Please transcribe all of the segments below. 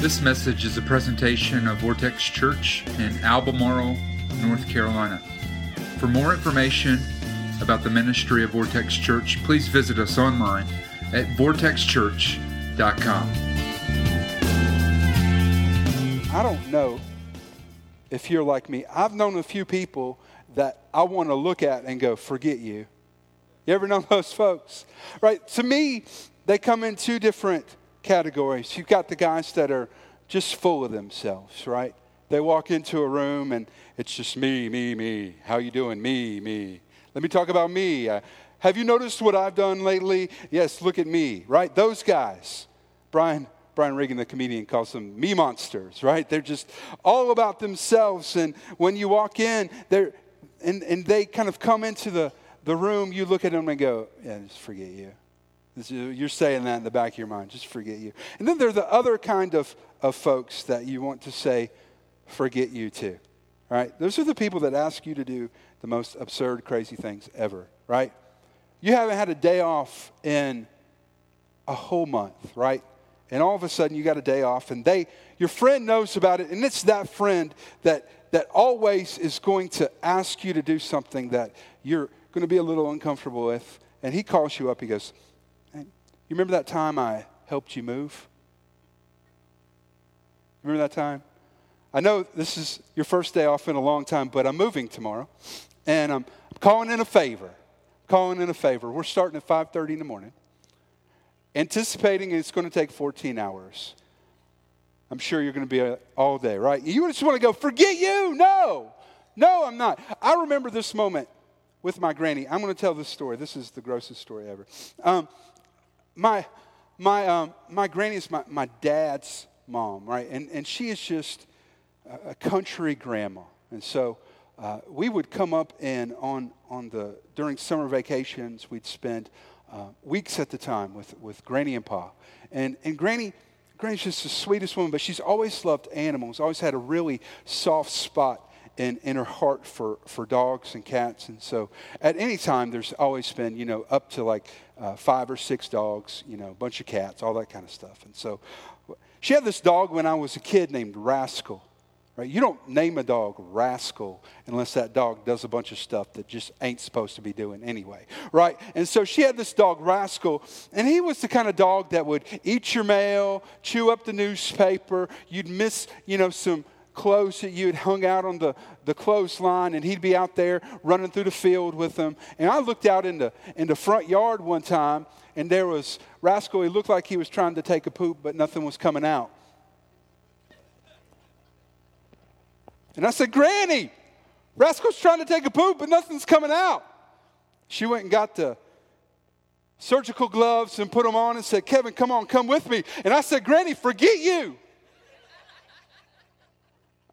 This message is a presentation of Vortex Church in Albemarle, North Carolina. For more information about the ministry of Vortex Church, please visit us online at vortexchurch.com. I don't know if you're like me. I've known a few people that I want to look at and go, forget you. You ever know those folks? Right? To me, they come in two different categories. You've got the guys that are just full of themselves, right? They walk into a room and it's just me, me, me. How you doing? Me, me. Let me talk about me. Uh, have you noticed what I've done lately? Yes, look at me, right? Those guys. Brian Brian Regan, the comedian, calls them me monsters, right? They're just all about themselves. And when you walk in, they're and, and they kind of come into the, the room, you look at them and go, Yeah, just forget you. You're saying that in the back of your mind, just forget you. And then there's the other kind of, of folks that you want to say, forget you too. Right? Those are the people that ask you to do the most absurd, crazy things ever, right? You haven't had a day off in a whole month, right? And all of a sudden you got a day off, and they your friend knows about it, and it's that friend that that always is going to ask you to do something that you're going to be a little uncomfortable with. And he calls you up, he goes, you remember that time I helped you move? Remember that time? I know this is your first day off in a long time, but I'm moving tomorrow, and I'm calling in a favor. Calling in a favor. We're starting at 5:30 in the morning, anticipating it's going to take 14 hours. I'm sure you're going to be uh, all day, right? You just want to go, forget you. No, no, I'm not. I remember this moment with my granny. I'm going to tell this story. This is the grossest story ever. Um, my, my, um, my granny is my, my dad's mom, right? And, and she is just a, country grandma. And so uh, we would come up and on, on the, during summer vacations, we'd spend uh, weeks at the time with, with Granny and Pa. And, and Granny, Granny's just the sweetest woman, but she's always loved animals, always had a really soft spot in, her heart for, for dogs and cats. And so at any time, there's always been, you know, up to like uh, five or six dogs, you know, a bunch of cats, all that kind of stuff. And so she had this dog when I was a kid named Rascal. Right? You don't name a dog Rascal unless that dog does a bunch of stuff that just ain't supposed to be doing anyway, right? And so she had this dog Rascal, and he was the kind of dog that would eat your mail, chew up the newspaper. You'd miss, you know, some clothes that you had hung out on the, the clothesline, and he'd be out there running through the field with them. And I looked out in the, in the front yard one time, and there was Rascal. He looked like he was trying to take a poop, but nothing was coming out. And I said, Granny, Rascal's trying to take a poop, but nothing's coming out. She went and got the surgical gloves and put them on and said, Kevin, come on, come with me. And I said, Granny, forget you.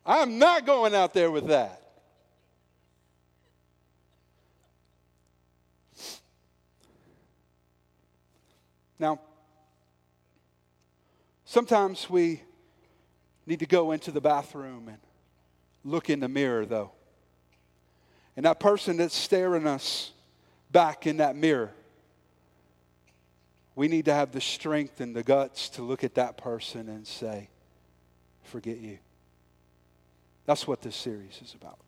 I'm not going out there with that. Now, sometimes we need to go into the bathroom and look in the mirror, though. And that person that's staring us back in that mirror, we need to have the strength and the guts to look at that person and say, Forget you. That's what this series is about.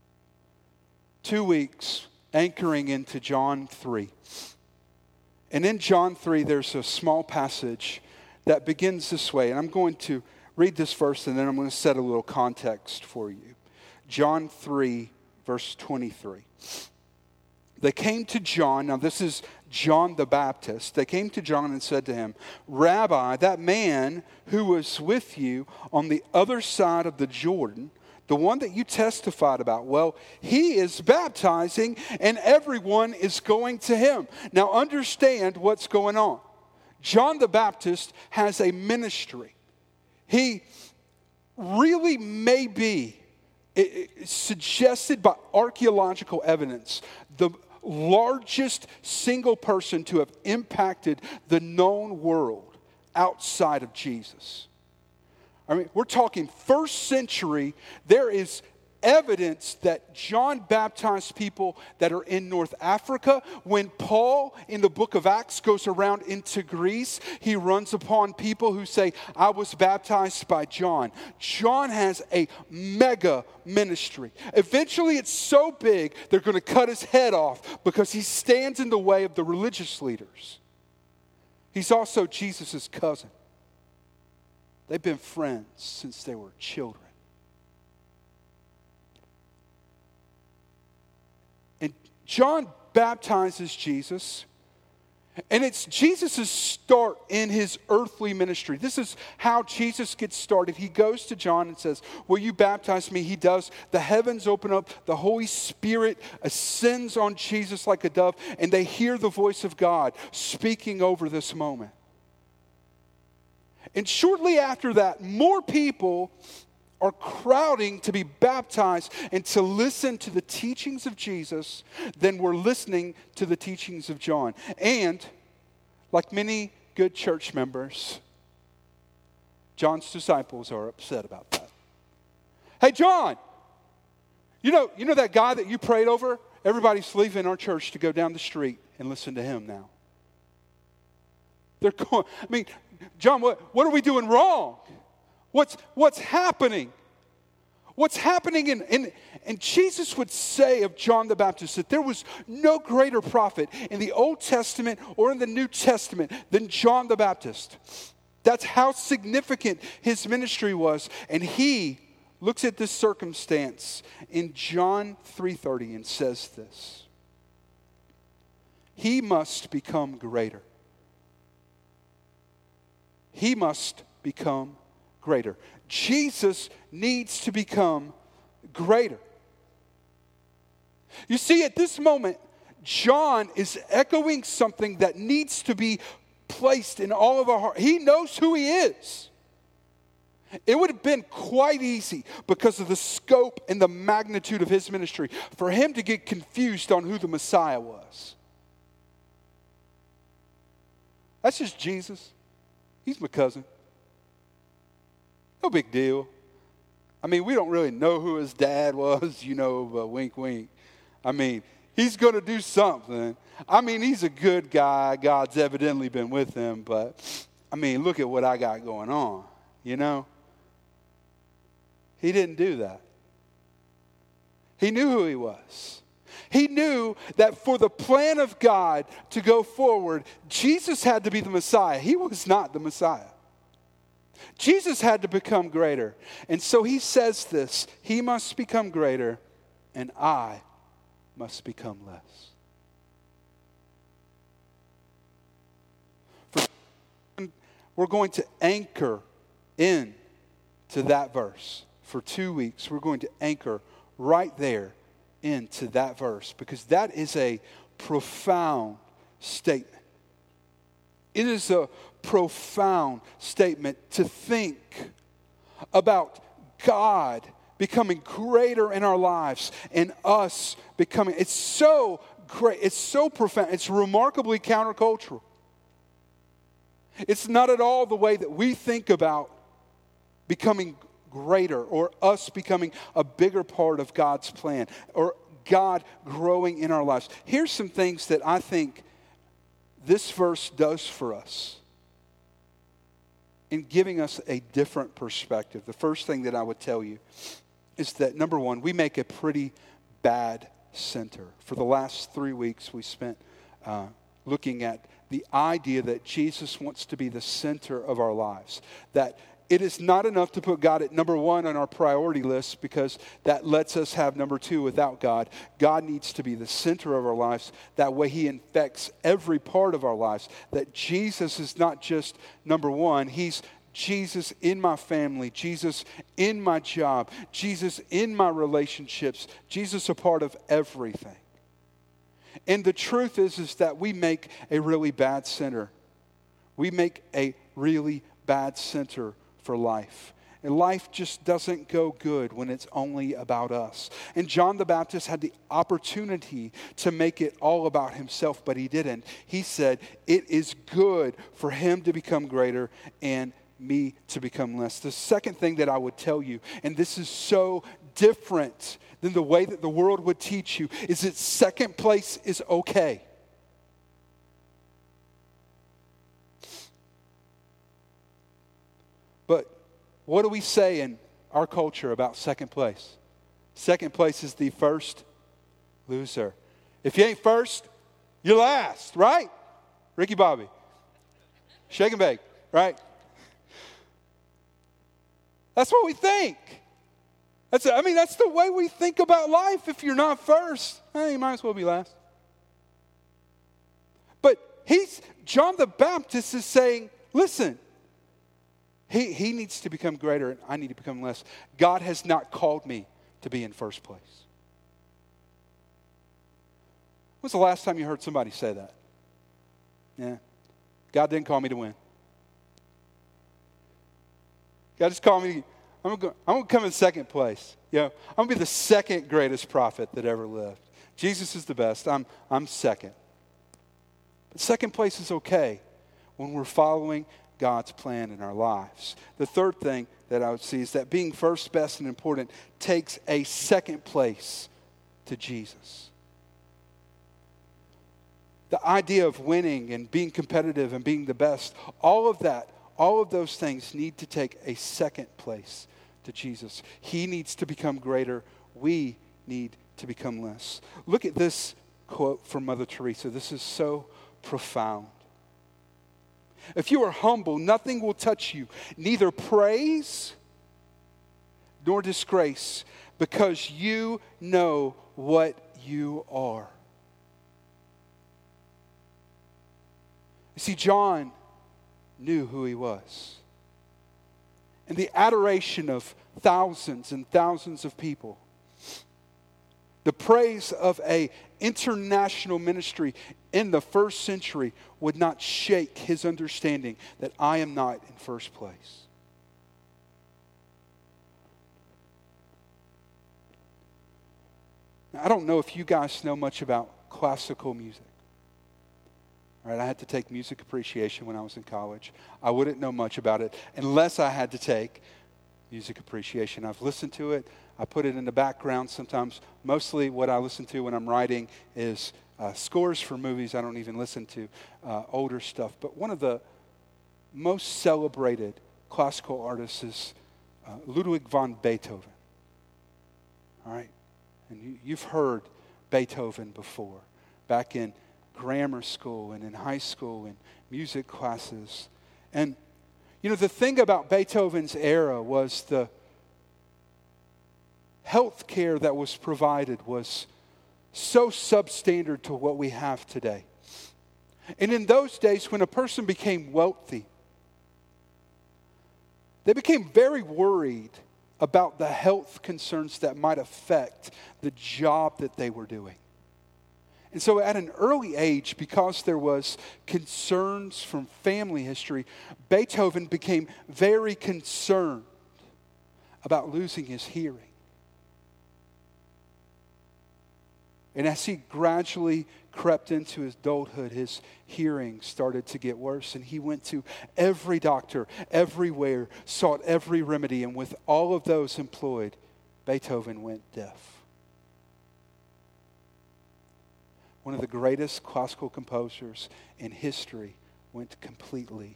Two weeks anchoring into John 3. And in John 3, there's a small passage that begins this way. And I'm going to read this first, and then I'm going to set a little context for you. John 3, verse 23. They came to John. Now, this is John the Baptist. They came to John and said to him, Rabbi, that man who was with you on the other side of the Jordan, the one that you testified about, well, he is baptizing and everyone is going to him. Now, understand what's going on. John the Baptist has a ministry. He really may be suggested by archaeological evidence the largest single person to have impacted the known world outside of Jesus. I mean, we're talking first century. There is evidence that John baptized people that are in North Africa. When Paul in the book of Acts goes around into Greece, he runs upon people who say, I was baptized by John. John has a mega ministry. Eventually, it's so big, they're going to cut his head off because he stands in the way of the religious leaders. He's also Jesus' cousin. They've been friends since they were children. And John baptizes Jesus. And it's Jesus' start in his earthly ministry. This is how Jesus gets started. He goes to John and says, Will you baptize me? He does. The heavens open up. The Holy Spirit ascends on Jesus like a dove, and they hear the voice of God speaking over this moment. And shortly after that, more people are crowding to be baptized and to listen to the teachings of Jesus than we're listening to the teachings of John. And, like many good church members, John's disciples are upset about that. Hey, John, you know, you know that guy that you prayed over? Everybody's leaving our church to go down the street and listen to him now. They're going, I mean, John, what, what are we doing wrong? What's, what's happening? What's happening in, in, and Jesus would say of John the Baptist that there was no greater prophet in the Old Testament or in the New Testament than John the Baptist. That's how significant his ministry was. And he looks at this circumstance in John 3:30 and says this. He must become greater. He must become greater. Jesus needs to become greater. You see, at this moment, John is echoing something that needs to be placed in all of our heart. He knows who he is. It would have been quite easy because of the scope and the magnitude of his ministry for him to get confused on who the Messiah was. That's just Jesus. He's my cousin. No big deal. I mean, we don't really know who his dad was, you know, but wink, wink. I mean, he's going to do something. I mean, he's a good guy. God's evidently been with him, but I mean, look at what I got going on, you know? He didn't do that. He knew who he was. He knew that for the plan of God to go forward, Jesus had to be the Messiah. He was not the Messiah. Jesus had to become greater. And so he says this He must become greater, and I must become less. For, we're going to anchor in to that verse for two weeks. We're going to anchor right there into that verse because that is a profound statement. It is a profound statement to think about God becoming greater in our lives and us becoming. It's so great. It's so profound. It's remarkably countercultural. It's not at all the way that we think about becoming greater or us becoming a bigger part of God's plan or God growing in our lives. Here's some things that I think this verse does for us in giving us a different perspective. The first thing that I would tell you is that number one, we make a pretty bad center. For the last three weeks, we spent uh, looking at the idea that Jesus wants to be the center of our lives, that it is not enough to put God at number one on our priority list because that lets us have number two without God. God needs to be the center of our lives. That way, He infects every part of our lives. That Jesus is not just number one, He's Jesus in my family, Jesus in my job, Jesus in my relationships, Jesus a part of everything. And the truth is, is that we make a really bad center. We make a really bad center for life. And life just doesn't go good when it's only about us. And John the Baptist had the opportunity to make it all about himself, but he didn't. He said, It is good for him to become greater and me to become less. The second thing that I would tell you, and this is so different than the way that the world would teach you is that second place is okay. But what do we say in our culture about second place? Second place is the first loser. If you ain't first, you're last, right? Ricky Bobby. Shake and bake, right? That's what we think. That's, I mean, that's the way we think about life. If you're not first, eh, you might as well be last. But he's, John the Baptist is saying, listen, he, he needs to become greater and I need to become less. God has not called me to be in first place. When's the last time you heard somebody say that? Yeah. God didn't call me to win. God just called me. I'm going to come in second place. You know, I'm going to be the second greatest prophet that ever lived. Jesus is the best. I'm, I'm second. But second place is okay when we're following God's plan in our lives. The third thing that I would see is that being first, best, and important takes a second place to Jesus. The idea of winning and being competitive and being the best, all of that, all of those things need to take a second place to Jesus. He needs to become greater. We need to become less. Look at this quote from Mother Teresa. This is so profound. If you are humble, nothing will touch you, neither praise nor disgrace, because you know what you are. You see, John knew who he was. And the adoration of thousands and thousands of people, the praise of a international ministry in the first century would not shake his understanding that I am not in first place. I don't know if you guys know much about classical music. Right, I had to take music appreciation when I was in college. I wouldn't know much about it unless I had to take music appreciation. I've listened to it. I put it in the background sometimes. Mostly what I listen to when I'm writing is uh, scores for movies. I don't even listen to uh, older stuff. But one of the most celebrated classical artists is uh, Ludwig van Beethoven. All right? And you, you've heard Beethoven before, back in grammar school and in high school and music classes. And, you know, the thing about Beethoven's era was the health care that was provided was so substandard to what we have today. And in those days, when a person became wealthy, they became very worried about the health concerns that might affect the job that they were doing. And so at an early age, because there was concerns from family history, Beethoven became very concerned about losing his hearing. And as he gradually crept into his adulthood, his hearing started to get worse. And he went to every doctor, everywhere, sought every remedy. And with all of those employed, Beethoven went deaf. one of the greatest classical composers in history, went completely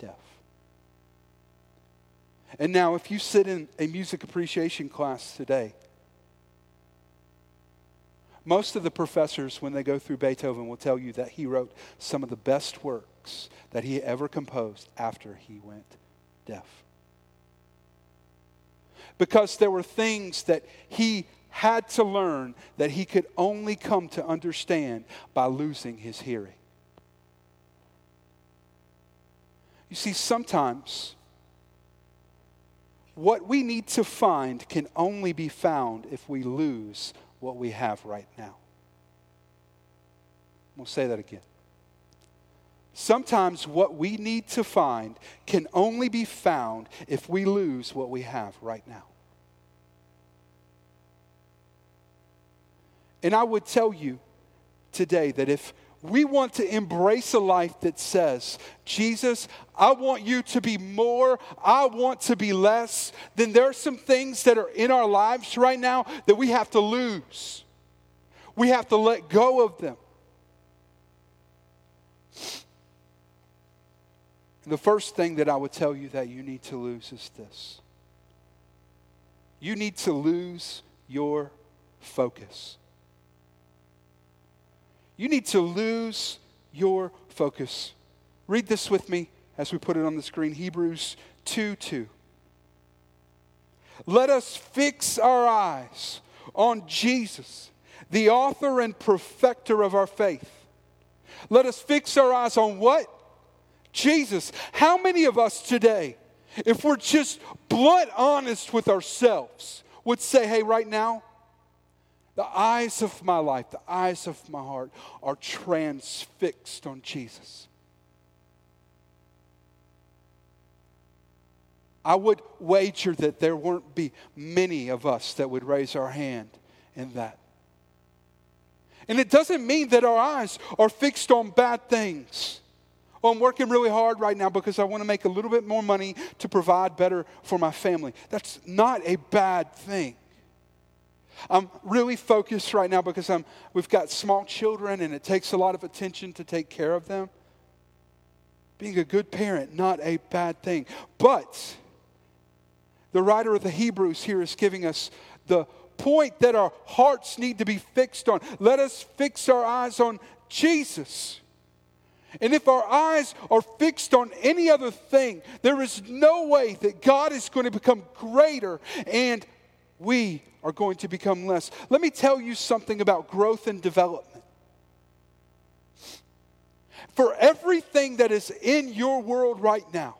deaf. And now, if you sit in a music appreciation class today, most of the professors, when they go through Beethoven, will tell you that he wrote some of the best works that he ever composed after he went deaf. Because there were things that he had to learn that he could only come to understand by losing his hearing. You see, sometimes what we need to find can only be found if we lose what we have right now. We'll say that again. Sometimes what we need to find can only be found if we lose what we have right now. And I would tell you today that if we want to embrace a life that says, Jesus, I want you to be more, I want to be less, then there are some things that are in our lives right now that we have to lose. We have to let go of them. The first thing that I would tell you that you need to lose is this you need to lose your focus. You need to lose your focus. Read this with me as we put it on the screen Hebrews 2 2. Let us fix our eyes on Jesus, the author and perfecter of our faith. Let us fix our eyes on what? Jesus. How many of us today, if we're just blunt honest with ourselves, would say, hey, right now, the eyes of my life, the eyes of my heart are transfixed on Jesus. I would wager that there won't be many of us that would raise our hand in that. And it doesn't mean that our eyes are fixed on bad things. Well, I'm working really hard right now because I want to make a little bit more money to provide better for my family. That's not a bad thing. I'm really focused right now because I'm, we've got small children and it takes a lot of attention to take care of them. Being a good parent, not a bad thing. But the writer of the Hebrews here is giving us the point that our hearts need to be fixed on. Let us fix our eyes on Jesus. And if our eyes are fixed on any other thing, there is no way that God is going to become greater and we are going to become less. Let me tell you something about growth and development. For everything that is in your world right now,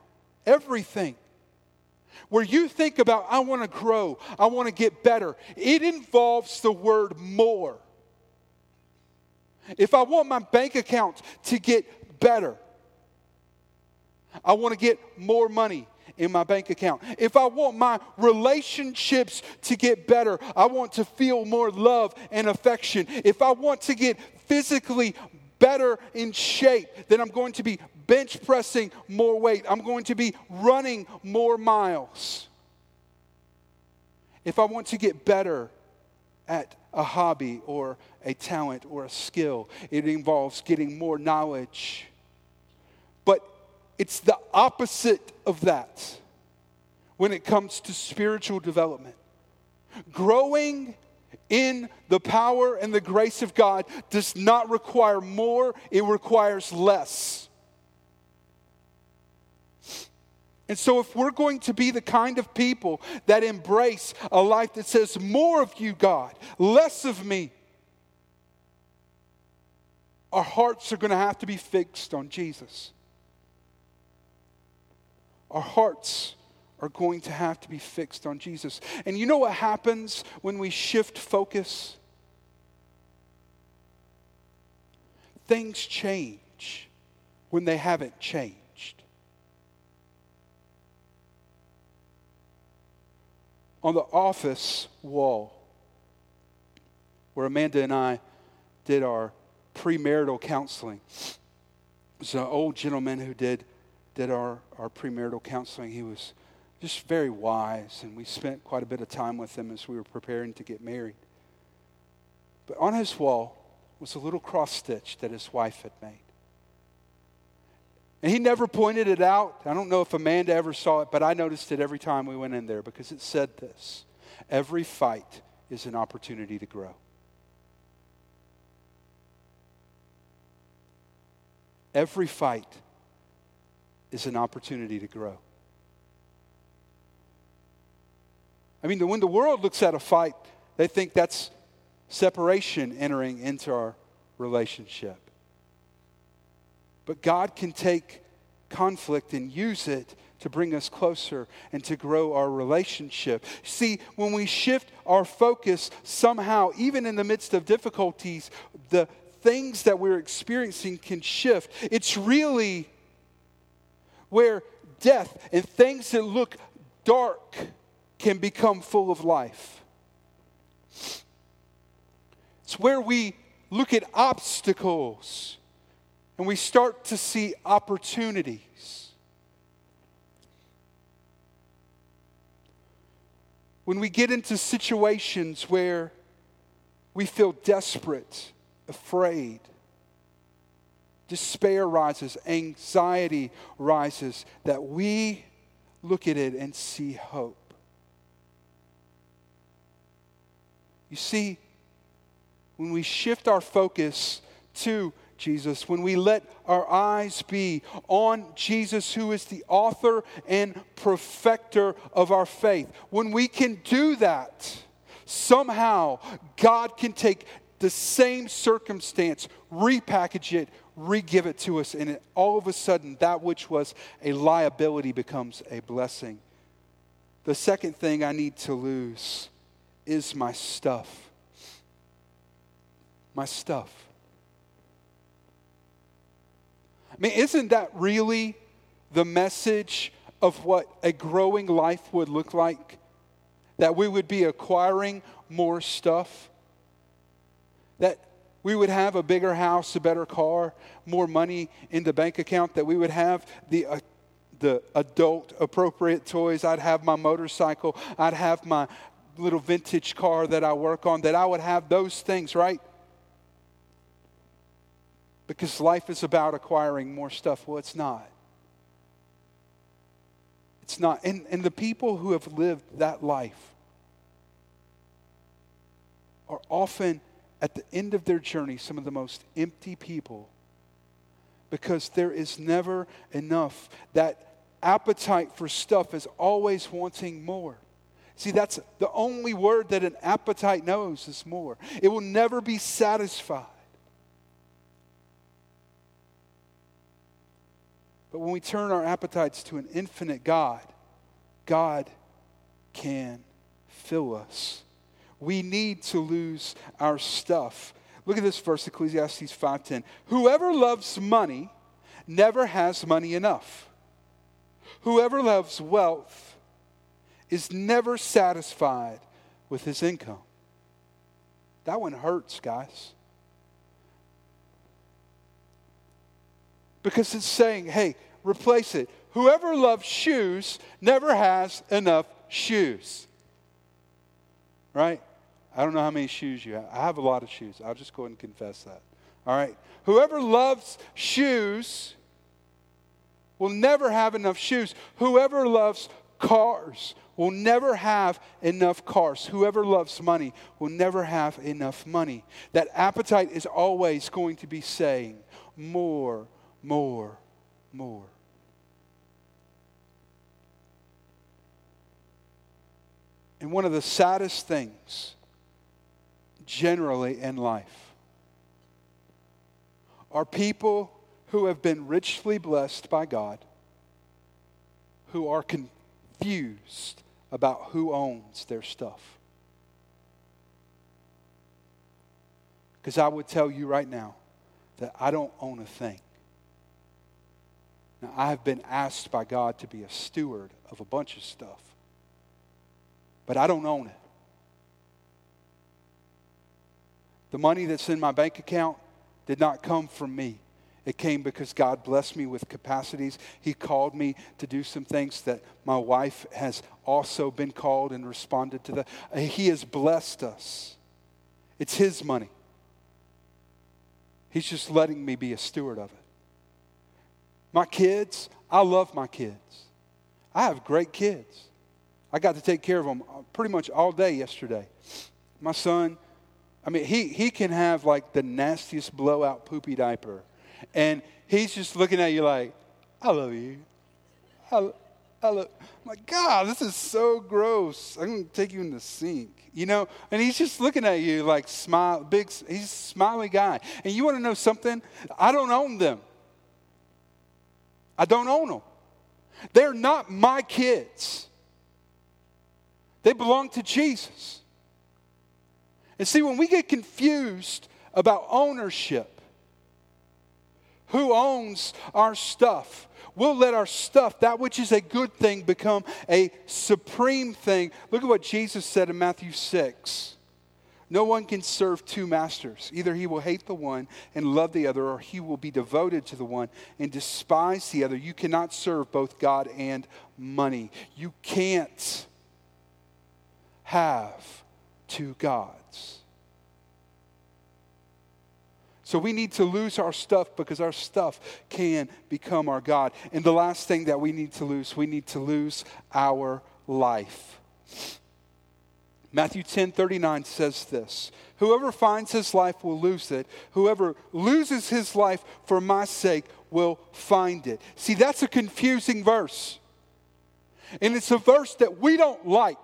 everything, where you think about, I want to grow, I want to get better, it involves the word more. If I want my bank account to get better, I want to get more money in my bank account. If I want my relationships to get better, I want to feel more love and affection. If I want to get physically better in shape, then I'm going to be bench pressing more weight. I'm going to be running more miles. If I want to get better at a hobby or a talent or a skill, it involves getting more knowledge it's the opposite of that when it comes to spiritual development. Growing in the power and the grace of God does not require more, it requires less. And so, if we're going to be the kind of people that embrace a life that says, More of you, God, less of me, our hearts are going to have to be fixed on Jesus our hearts are going to have to be fixed on Jesus. And you know what happens when we shift focus? Things change when they haven't changed. On the office wall, where Amanda and I did our premarital counseling, there's an old gentleman who did did our, our premarital counseling, he was just very wise, and we spent quite a bit of time with him as we were preparing to get married. But on his wall was a little cross stitch that his wife had made. And he never pointed it out. I don't know if Amanda ever saw it, but I noticed it every time we went in there because it said this Every fight is an opportunity to grow. Every fight is an opportunity to grow. I mean, when the world looks at a fight, they think that's separation entering into our relationship. But God can take conflict and use it to bring us closer and to grow our relationship. See, when we shift our focus somehow, even in the midst of difficulties, the things that we're experiencing can shift. It's really where death and things that look dark can become full of life. It's where we look at obstacles and we start to see opportunities. When we get into situations where we feel desperate, afraid, despair rises, anxiety rises, that we look at it and see hope. You see, when we shift our focus to Jesus, when we let our eyes be on Jesus, who is the author and perfecter of our faith, when we can do that, somehow God can take the same circumstance, repackage it, re give it to us, and it, all of a sudden, that which was a liability becomes a blessing. The second thing I need to lose is my stuff. My stuff. I mean, isn't that really the message of what a growing life would look like? That we would be acquiring more stuff? That we would have a bigger house, a better car, more money in the bank account, that we would have the, uh, the adult appropriate toys. I'd have my motorcycle, I'd have my little vintage car that I work on, that I would have those things, right? Because life is about acquiring more stuff. Well, it's not. It's not. And, and the people who have lived that life are often at the end of their journey some of the most empty people because there is never enough. That appetite for stuff is always wanting more. See, that's the only word that an appetite knows is more. It will never be satisfied. But when we turn our appetites to an infinite God, God can fill us. We need to lose our stuff. Look at this verse, Ecclesiastes 5:10. Whoever loves money never has money enough. Whoever loves wealth is never satisfied with his income. That one hurts, guys. Because it's saying, hey, replace it. Whoever loves shoes never has enough shoes. Right? I don't know how many shoes you have. I have a lot of shoes. I'll just go ahead and confess that. All right? Whoever loves shoes will never have enough shoes. Whoever loves cars will never have enough cars. Whoever loves money will never have enough money. That appetite is always going to be saying, more, more, more. And one of the saddest things generally in life are people who have been richly blessed by God, who are confused about who owns their stuff. Because I would tell you right now that I don't own a thing. Now, I have been asked by God to be a steward of a bunch of stuff, but I don't own it. The money that's in my bank account did not come from me. It came because God blessed me with capacities. He called me to do some things that my wife has also been called and responded to that. He has blessed us. It's His money. He's just letting me be a steward of it. My kids, I love my kids. I have great kids. I got to take care of them pretty much all day yesterday. My son, I mean, he, he can have like the nastiest blowout poopy diaper and he's just looking at you like, I love you. I, I love, I'm like, God, this is so gross. I'm going to take you in the sink, you know? And he's just looking at you like, smile, big, he's a smiley guy. And you want to know something? I don't own them. I don't own them. They're not my kids. They belong to Jesus. And see, when we get confused about ownership, who owns our stuff. We'll let our stuff, that which is a good thing, become a supreme thing. Look at what Jesus said in Matthew 6. No one can serve two masters. Either he will hate the one and love the other, or he will be devoted to the one and despise the other. You cannot serve both God and money. You can't have two gods. So we need to lose our stuff because our stuff can become our God. And the last thing that we need to lose, we need to lose our life. Matthew 10 39 says this Whoever finds his life will lose it. Whoever loses his life for my sake will find it. See, that's a confusing verse. And it's a verse that we don't like.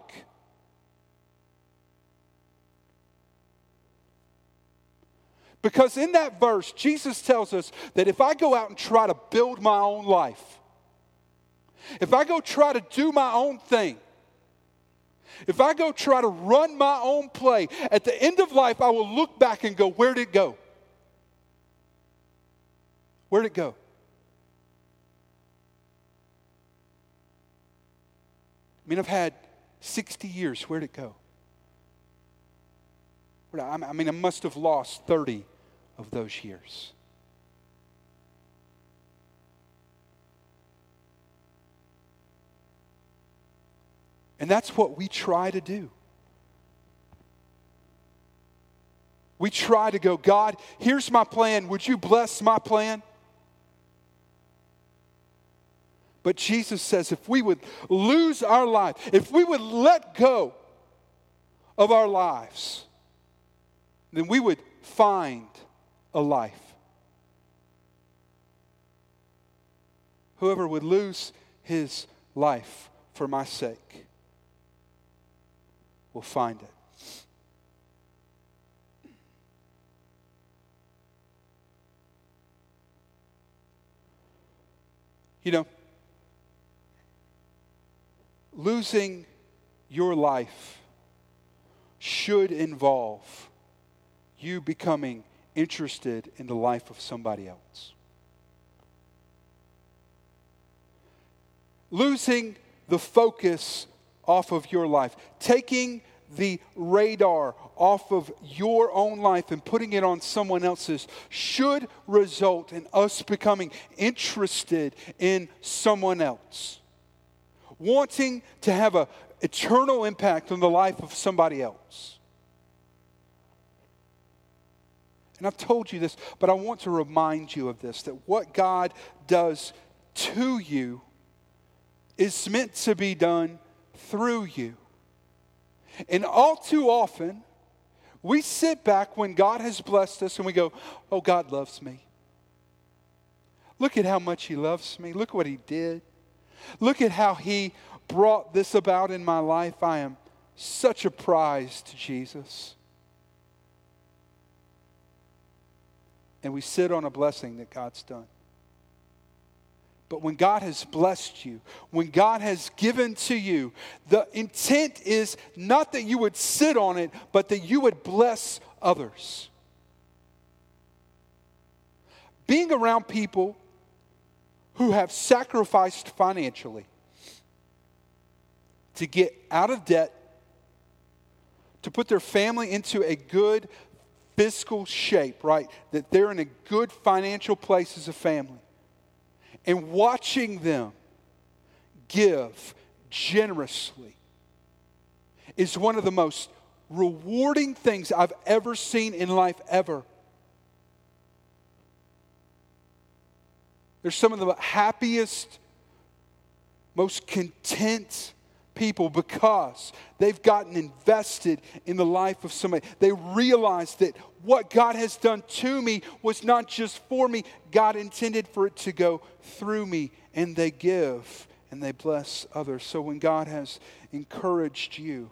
Because in that verse, Jesus tells us that if I go out and try to build my own life, if I go try to do my own thing, if I go try to run my own play, at the end of life, I will look back and go, Where'd it go? Where'd it go? I mean, I've had 60 years. Where'd it go? I mean, I must have lost 30 of those years. And that's what we try to do. We try to go, God, here's my plan. Would you bless my plan? But Jesus says if we would lose our life, if we would let go of our lives, then we would find a life. Whoever would lose his life for my sake will find it. You know, losing your life should involve you becoming interested in the life of somebody else. Losing the focus off of your life, taking the radar off of your own life and putting it on someone else's should result in us becoming interested in someone else. Wanting to have an eternal impact on the life of somebody else. And I've told you this, but I want to remind you of this that what God does to you is meant to be done through you. And all too often, we sit back when God has blessed us and we go, Oh, God loves me. Look at how much He loves me. Look what He did. Look at how He brought this about in my life. I am such a prize to Jesus. And we sit on a blessing that God's done. But when God has blessed you, when God has given to you, the intent is not that you would sit on it, but that you would bless others. Being around people who have sacrificed financially to get out of debt, to put their family into a good fiscal shape, right? That they're in a good financial place as a family. And watching them give generously is one of the most rewarding things I've ever seen in life, ever. They're some of the happiest, most content people because they've gotten invested in the life of somebody. They realize that what God has done to me was not just for me, God intended for it to go through me, and they give and they bless others. So when God has encouraged you,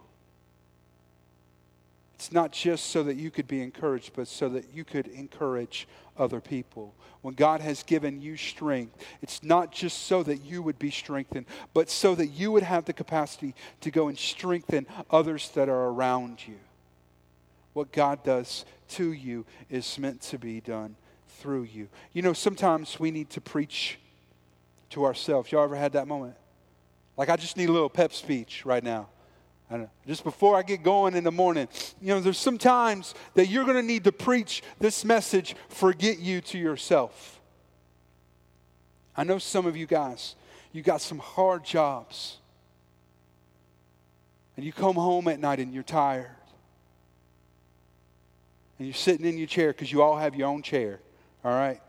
not just so that you could be encouraged, but so that you could encourage other people. When God has given you strength, it's not just so that you would be strengthened, but so that you would have the capacity to go and strengthen others that are around you. What God does to you is meant to be done through you. You know, sometimes we need to preach to ourselves. Y'all ever had that moment? Like, I just need a little pep speech right now. Just before I get going in the morning, you know, there's some times that you're going to need to preach this message, forget you to yourself. I know some of you guys, you got some hard jobs. And you come home at night and you're tired. And you're sitting in your chair because you all have your own chair, all right?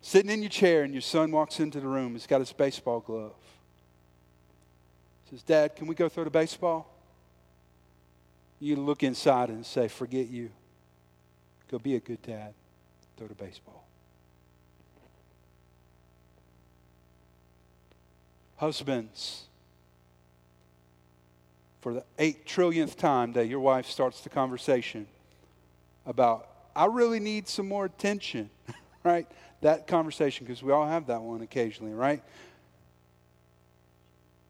Sitting in your chair and your son walks into the room. He's got his baseball glove says, Dad, can we go throw the baseball? You look inside and say, Forget you. Go be a good dad. Throw the baseball. Husbands, for the eight trillionth time that your wife starts the conversation about, I really need some more attention, right? That conversation, because we all have that one occasionally, right?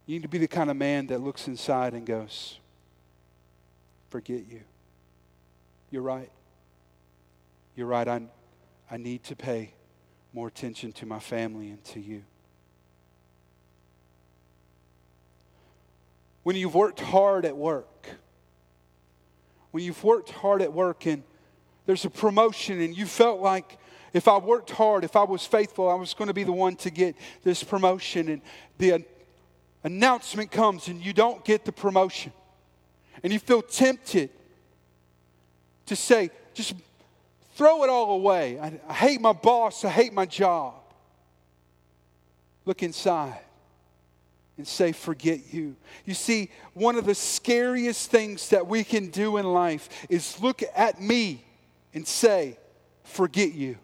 You need to be the kind of man that looks inside and goes, Forget you. You're right. You're right. I, I need to pay more attention to my family and to you. When you've worked hard at work, when you've worked hard at work and there's a promotion and you felt like if I worked hard, if I was faithful, I was going to be the one to get this promotion. And the announcement comes and you don't get the promotion, and you feel tempted to say, just throw it all away. I, I hate my boss, I hate my job. Look inside and say, Forget you. You see, one of the scariest things that we can do in life is look at me and say, Forget you.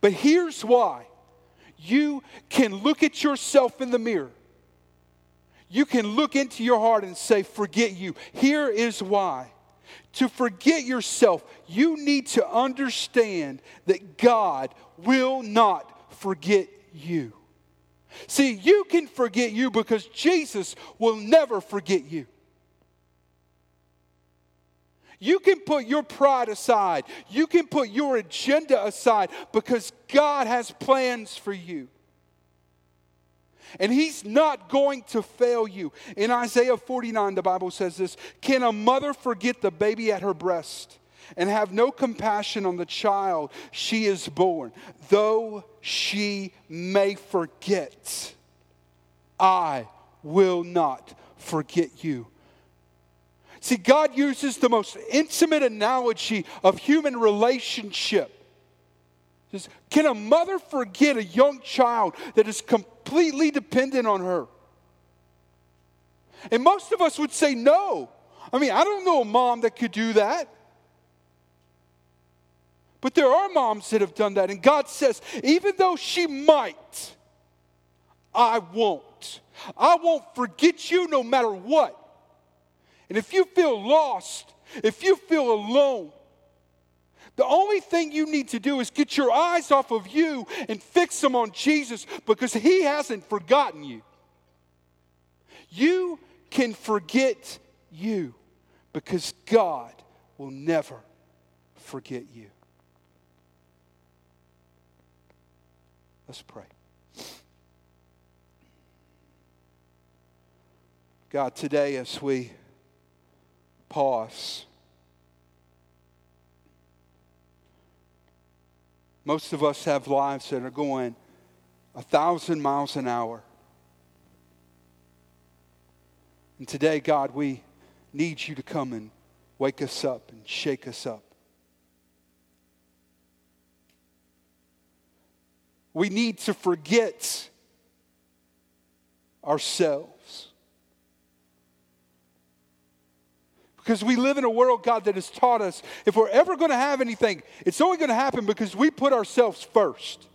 But here's why you can look at yourself in the mirror you can look into your heart and say, Forget you. Here is why. To forget yourself, you need to understand that God will not forget you. See, you can forget you because Jesus will never forget you. You can put your pride aside. You can put your agenda aside because God has plans for you and he's not going to fail you. In Isaiah 49, the Bible says this Can a mother forget the baby at her breast and have no compassion on the child she is born? Though she may forget, I will not forget you. See, God uses the most intimate analogy of human relationship Says, Can a mother forget a young child that is completely dependent on her? And most of us would say no. I mean, I don't know a mom that could do that. But there are moms that have done that. And God says, even though she might, I won't. I won't forget you no matter what. And if you feel lost, if you feel alone, the only thing you need to do is get your eyes off of you and fix them on Jesus because He hasn't forgotten you. You can forget you because God will never forget you. Let's pray. God, today as we pause, Most of us have lives that are going a thousand miles an hour. And today, God, we need you to come and wake us up and shake us up. We need to forget ourselves. Because we live in a world, God, that has taught us if we're ever going to have anything, it's only going to happen because we put ourselves first.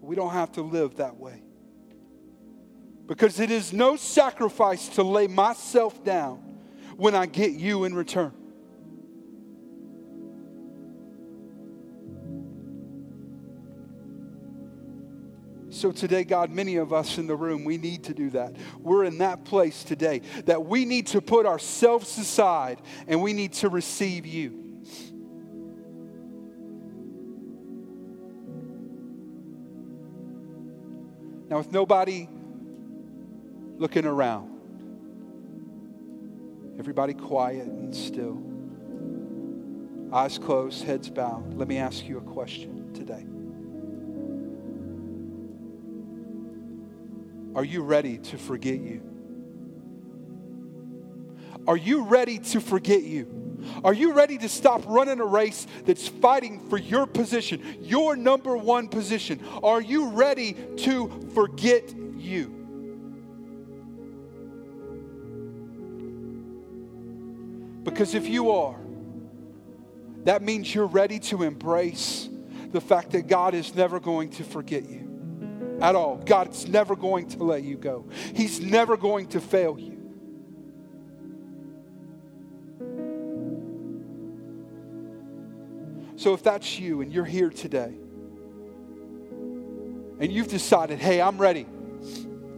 But we don't have to live that way. Because it is no sacrifice to lay myself down when I get you in return. So today, God, many of us in the room, we need to do that. We're in that place today that we need to put ourselves aside and we need to receive you. Now, with nobody looking around, everybody quiet and still, eyes closed, heads bowed, let me ask you a question today. Are you ready to forget you? Are you ready to forget you? Are you ready to stop running a race that's fighting for your position, your number one position? Are you ready to forget you? Because if you are, that means you're ready to embrace the fact that God is never going to forget you at all. God's never going to let you go, He's never going to fail you. So if that's you and you're here today and you've decided, hey, I'm ready.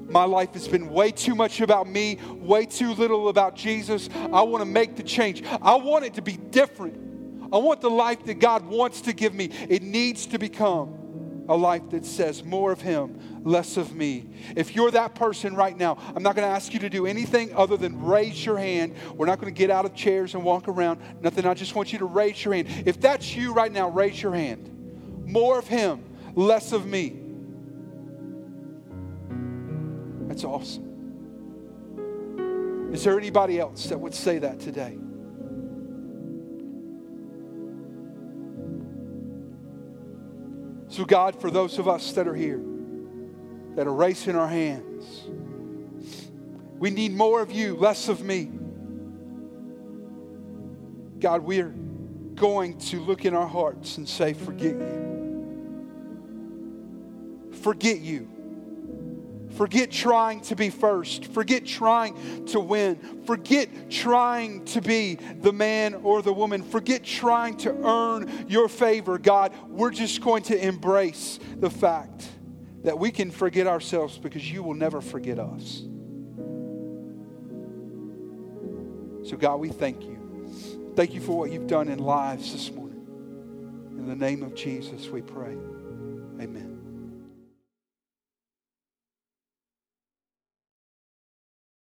My life has been way too much about me, way too little about Jesus. I want to make the change. I want it to be different. I want the life that God wants to give me. It needs to become a life that says more of Him, less of me. If you're that person right now, I'm not going to ask you to do anything other than raise your hand. We're not going to get out of chairs and walk around. Nothing. I just want you to raise your hand. If that's you right now, raise your hand. More of Him, less of me. That's awesome. Is there anybody else that would say that today? So, God, for those of us that are here, that are raising our hands, we need more of you, less of me. God, we're going to look in our hearts and say, Forget you. Forget you. Forget trying to be first. Forget trying to win. Forget trying to be the man or the woman. Forget trying to earn your favor. God, we're just going to embrace the fact that we can forget ourselves because you will never forget us. So, God, we thank you. Thank you for what you've done in lives this morning. In the name of Jesus, we pray.